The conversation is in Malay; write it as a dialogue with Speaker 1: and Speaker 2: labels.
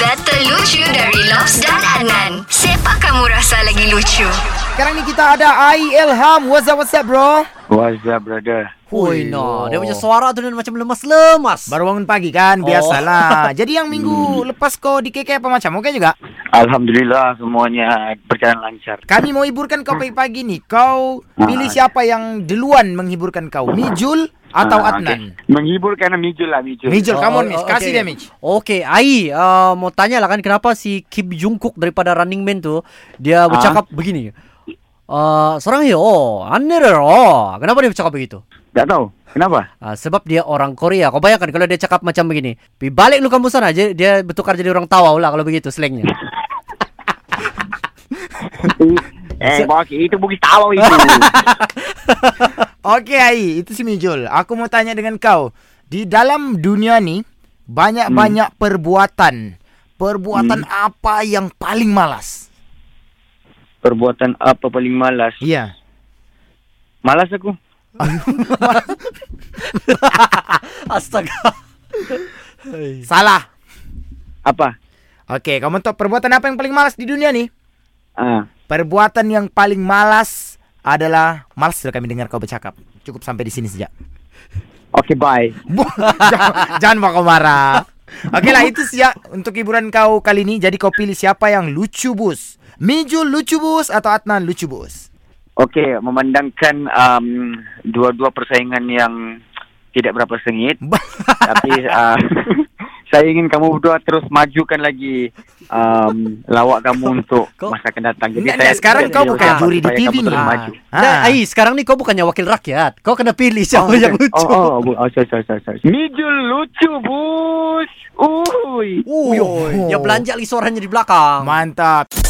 Speaker 1: Data lucu dari Lobs dan Adnan. Siapa kamu rasa lagi lucu?
Speaker 2: Sekarang ni kita ada Ai Ilham. What's up, what's up bro?
Speaker 3: What's up, brother?
Speaker 4: Hui no, dia punya suara tu dia macam lemas-lemas.
Speaker 2: Baru bangun pagi kan,
Speaker 4: Oh.
Speaker 2: biasalah. Jadi yang minggu lepas kau di KK apa macam? Okey juga?
Speaker 3: Alhamdulillah semuanya berjalan lancar.
Speaker 2: Kami mau hiburkan kau pagi-pagi ni. Kau
Speaker 3: Ah.
Speaker 2: pilih siapa yang duluan menghiburkan kau? Mijul atau
Speaker 3: Ah,
Speaker 2: Adnan?
Speaker 3: okay. Menghibur kerana Mijul lah, Mijul.
Speaker 2: Mijul, come on,
Speaker 4: Oh,
Speaker 2: Mitch.
Speaker 4: oh,
Speaker 2: Kasih
Speaker 4: okay.
Speaker 2: dia, Mitch.
Speaker 4: Okey, Ai, uh, mau tanya lah kan kenapa si Kim Jungkook daripada Running Man tu dia bercakap begini. Uh, seorang yo, oh, aneh oh. Kenapa dia bercakap begitu?
Speaker 3: Tak tahu. Kenapa?
Speaker 4: Uh, sebab dia orang Korea. Kau bayangkan kalau dia cakap macam begini. Pi balik lu kamu sana aja dia bertukar jadi orang tawau lah kalau begitu slangnya.
Speaker 3: eh, bos, itu bugis tahu itu.
Speaker 2: Okey, Ai. Itu si Mijul. Aku mau tanya dengan kau. Di dalam dunia ni, banyak-banyak
Speaker 3: Hmm.
Speaker 2: perbuatan. Perbuatan apa yang paling malas?
Speaker 3: Perbuatan apa paling malas?
Speaker 2: Iya.
Speaker 3: Malas aku.
Speaker 4: Astaga.
Speaker 2: Salah.
Speaker 3: Apa?
Speaker 2: Okey, kamu tahu perbuatan apa yang paling malas di dunia ni?
Speaker 3: Ah,
Speaker 2: Perbuatan yang paling malas adalah malas sudah kami dengar kau bercakap. Cukup sampai di sini saja.
Speaker 3: okay, bye.
Speaker 2: Jangan, jangan mau kau marah. Okey lah itu saja untuk hiburan kau kali ini. Jadi kau pilih siapa yang lucu bus. Mijul lucu bus atau Adnan lucu bus?
Speaker 3: Okey, memandangkan um, dua-dua persaingan yang tidak berapa sengit, tapi uh, saya ingin kamu berdua terus majukan lagi um, lawak kamu untuk
Speaker 4: Kau-
Speaker 3: masa akan datang.
Speaker 2: Nggak, nggak, sekarang kau bukan
Speaker 3: ucapkan
Speaker 2: juri di TV.
Speaker 3: Maju.
Speaker 2: Ah.
Speaker 4: Nah, Ai, sekarang ni kau bukannya wakil rakyat. Kau kena pilih siapa yang
Speaker 3: okay.
Speaker 4: lucu.
Speaker 3: Oh, oh, bu- oh, sorry, sorry, sorry, sorry. Mijul lucu, bus. Uy.
Speaker 4: Ui, dia belanja lagi suaranya di belakang.
Speaker 2: Mantap.